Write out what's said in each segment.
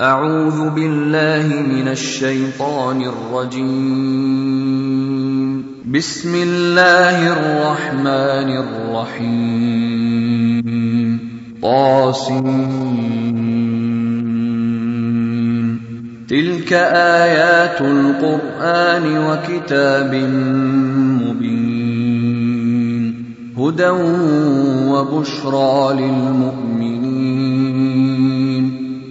أعوذ بالله من الشيطان الرجيم. بسم الله الرحمن الرحيم. طاسين تلك آيات القرآن وكتاب مبين. هدى وبشرى للمؤمنين.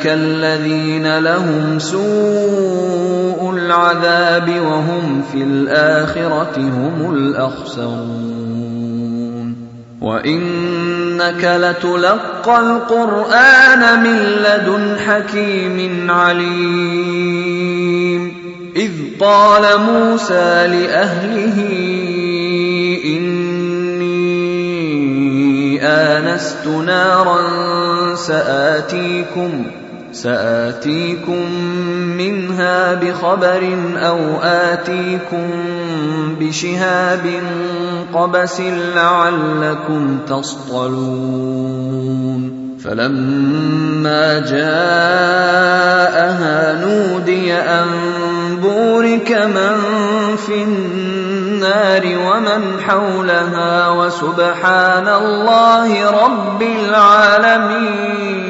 أولئك الذين لهم سوء العذاب وهم في الآخرة هم الأخسرون. وإنك لتلقى القرآن من لدن حكيم عليم. إذ قال موسى لأهله إني آنست نارا سآتيكم سآتيكم منها بخبر أو آتيكم بشهاب قبس لعلكم تصطلون فلما جاءها نودي أن بورك من في النار ومن حولها وسبحان الله رب العالمين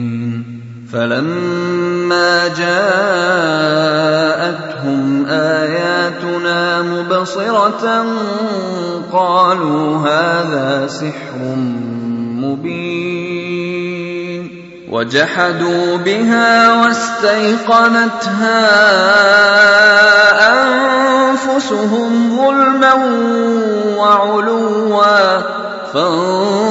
فلما جاءتهم آياتنا مبصرة قالوا هذا سحر مبين وجحدوا بها واستيقنتها أنفسهم ظلما وعلوا فانظر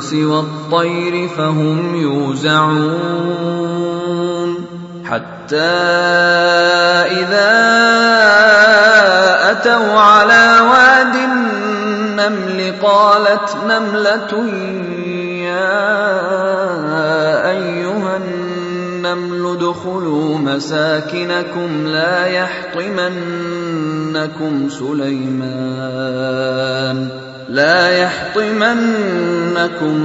والإنس والطير فهم يوزعون حتى إذا أتوا على واد النمل قالت نملة يا أيها النمل ادخلوا مساكنكم لا يحطمنكم سليمان لا يحطمنكم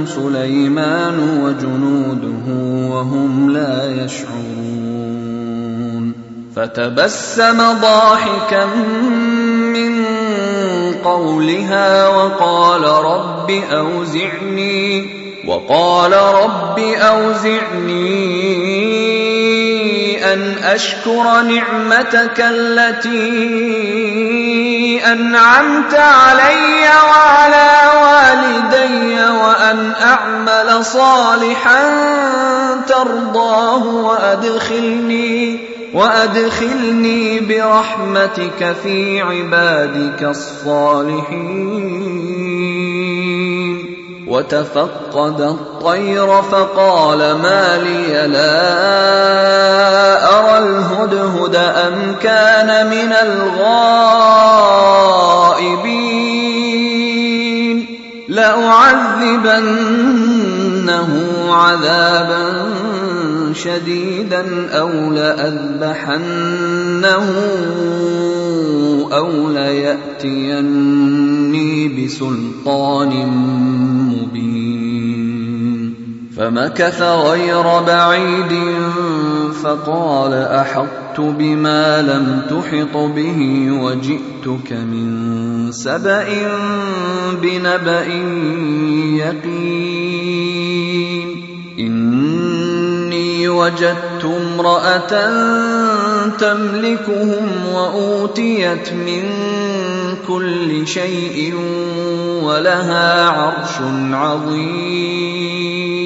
سليمان وجنوده وهم لا يشعرون. فتبسم ضاحكا من قولها وقال رب أوزعني وقال رب أوزعني أن أشكر نعمتك التي أنعمت علي وعلى والدي وأن أعمل صالحا ترضاه وأدخلني وأدخلني برحمتك في عبادك الصالحين. وتفقد الطير فقال ما لي لا أرى الهدهد أم كان من الغائبين لأعذبنه عذابا شديدا أو لأذبحنه أو ليأتيني بسلطان مبين. فمكث غير بعيد فقال أحطت بما لم تحط به وجئتك من سبأ بنبأ يقين. إني وجدت امرأة تملكهم وأوتيت من كل شيء ولها عرش عظيم.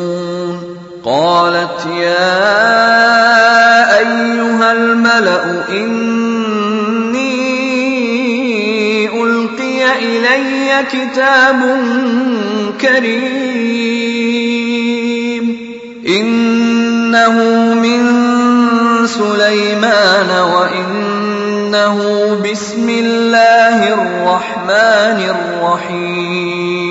قالت يا أيها الملأ إني ألقي إلي كتاب كريم إنه من سليمان وإنه بسم الله الرحمن الرحيم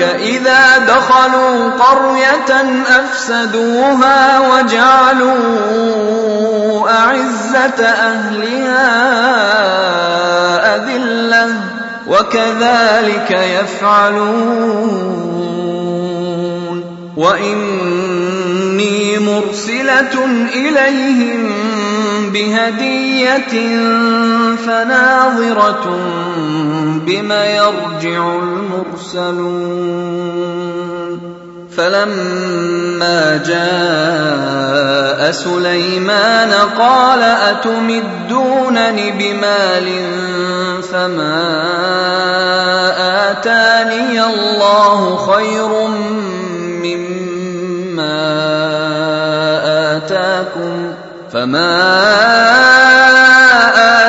الملوك إذا دخلوا قرية أفسدوها وجعلوا أعزة أهلها أذلة وكذلك يفعلون وإني مرسلة إليهم بهدية فناظرة بم يرجع المرسلون فلما جاء سليمان قال اتمدونني بمال فما اتاني الله خير مما اتاكم فما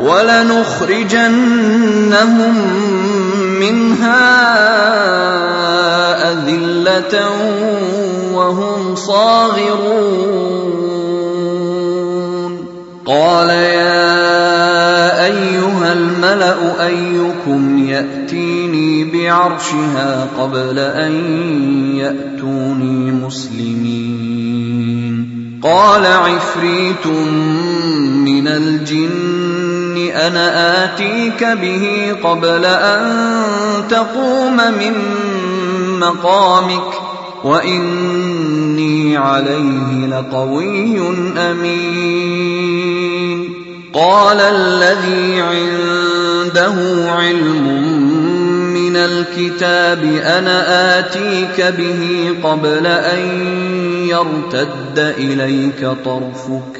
ولنخرجنهم منها أذلة وهم صاغرون. قال يا أيها الملأ أيكم يأتيني بعرشها قبل أن يأتوني مسلمين. قال عفريت من الجن أنا اتيك به قبل ان تقوم من مقامك واني عليه لقوي امين قال الذي عنده علم من الكتاب أنا اتيك به قبل ان يرتد اليك طرفك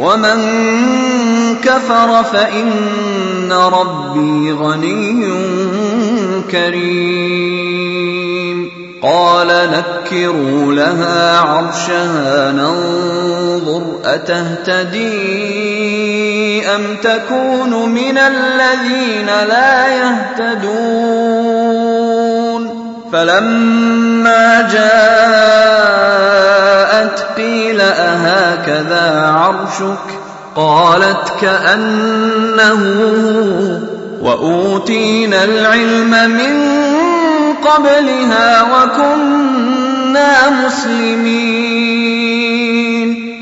ومن كفر فإن ربي غني كريم. قال نكروا لها عرشها ننظر أتهتدي أم تكون من الذين لا يهتدون. فلما جاءت قيل أهكذا عرشك قالت كأنه وأوتينا العلم من قبلها وكنا مسلمين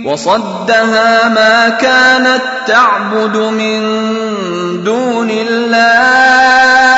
وصدها ما كانت تعبد من دون الله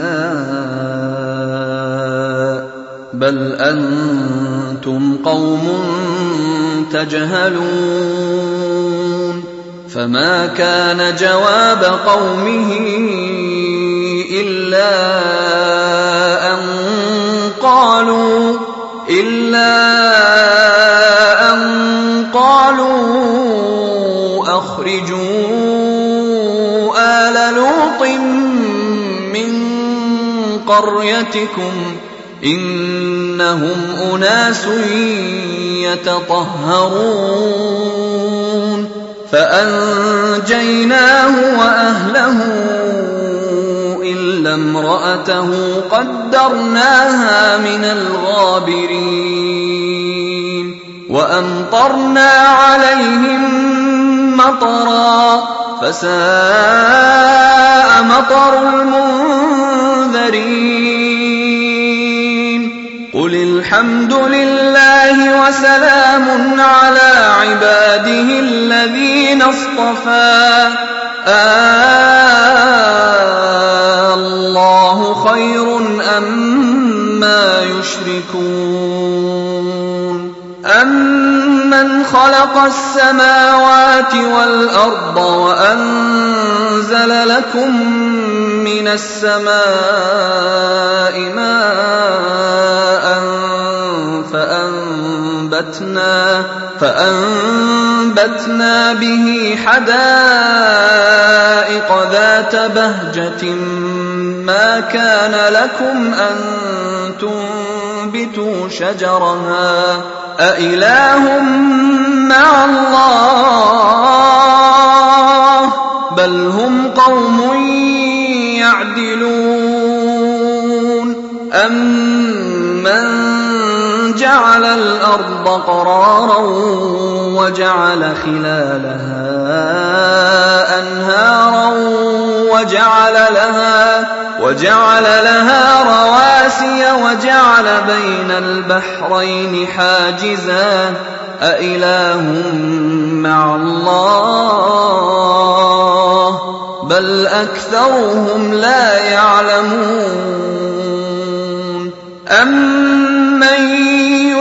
النساء بل أنتم قوم تجهلون. فما كان جواب قومه إلا أن قالوا إلا أن قريتكم إنهم أناس يتطهرون فأنجيناه وأهله إلا امرأته قدرناها من الغابرين وأمطرنا عليهم مطرا فساء مطر المنذرين. قل الحمد لله وسلام على عباده الذين اصطفى. آه الله خير أما يشركون. خلق السماوات والأرض وأنزل لكم من السماء ماء فأنبتنا فأنبتنا به حدائق ذات بهجة ما كان لكم أن تنبتوا شجرها أإله مع الله بل هم قوم يعدلون أمن جعل الأرض قرارا وجعل خلالها أنهارا وجعل لها وجعل لها رواسي وجعل بين البحرين حاجزا. أإله مع الله؟ بل أكثرهم لا يعلمون. أمن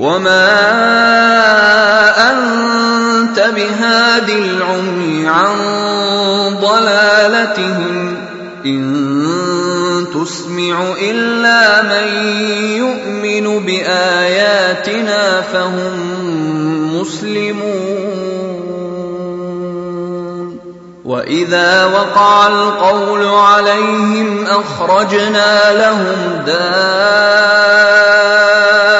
وَمَا أَنتَ بِهَادِ الْعُمْيِ عَن ضَلَالَتِهِمْ ۖ إِن تُسْمِعُ إِلَّا مَن يُؤْمِنُ بِآيَاتِنَا فَهُم مُّسْلِمُونَ وَإِذَا وَقَعَ الْقَوْلُ عَلَيْهِمْ أَخْرَجْنَا لَهُمْ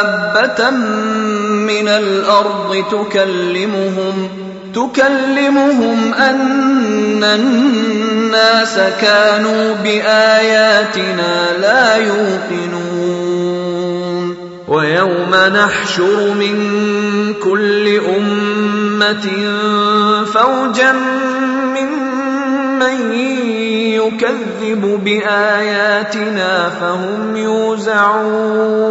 دَابَّةً مِّنَ الْأَرْضِ تُكَلِّمُهُمْ تكلمهم أن الناس كانوا بآياتنا لا يوقنون ويوم نحشر من كل أمة فوجا ممن يكذب بآياتنا فهم يوزعون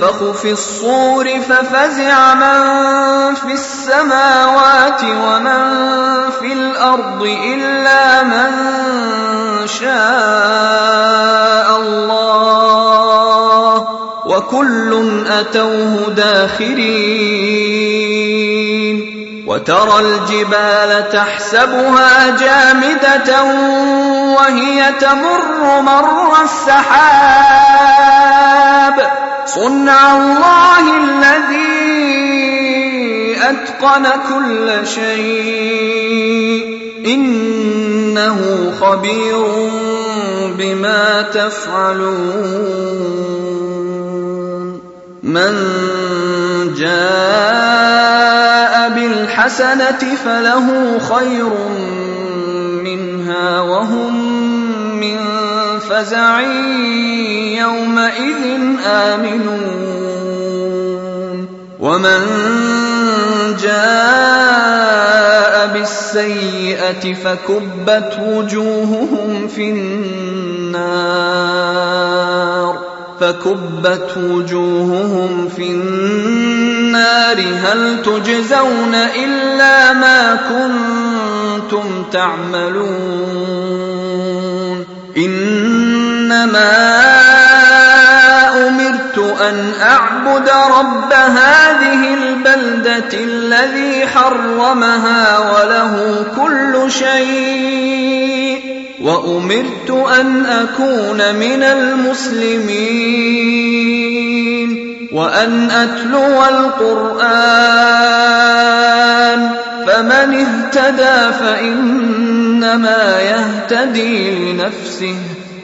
ينفخ في الصور ففزع من في السماوات ومن في الأرض إلا من شاء الله وكل أتوه داخرين وترى الجبال تحسبها جامدة وهي تمر مر السحاب صنع الله الذي أتقن كل شيء. إنه خبير بما تفعلون. من جاء بالحسنة فله خير منها وهم فزع يومئذ آمنون. ومن جاء بالسيئة فكبت وجوههم في النار. فكبت وجوههم في النار. هل تجزون إلا ما كنتم تعملون؟ إنما أمرت أن أعبد رب هذه البلدة الذي حرمها وله كل شيء وأمرت أن أكون من المسلمين وأن أتلو القرآن فمن اهتدى فإنما يهتدي لنفسه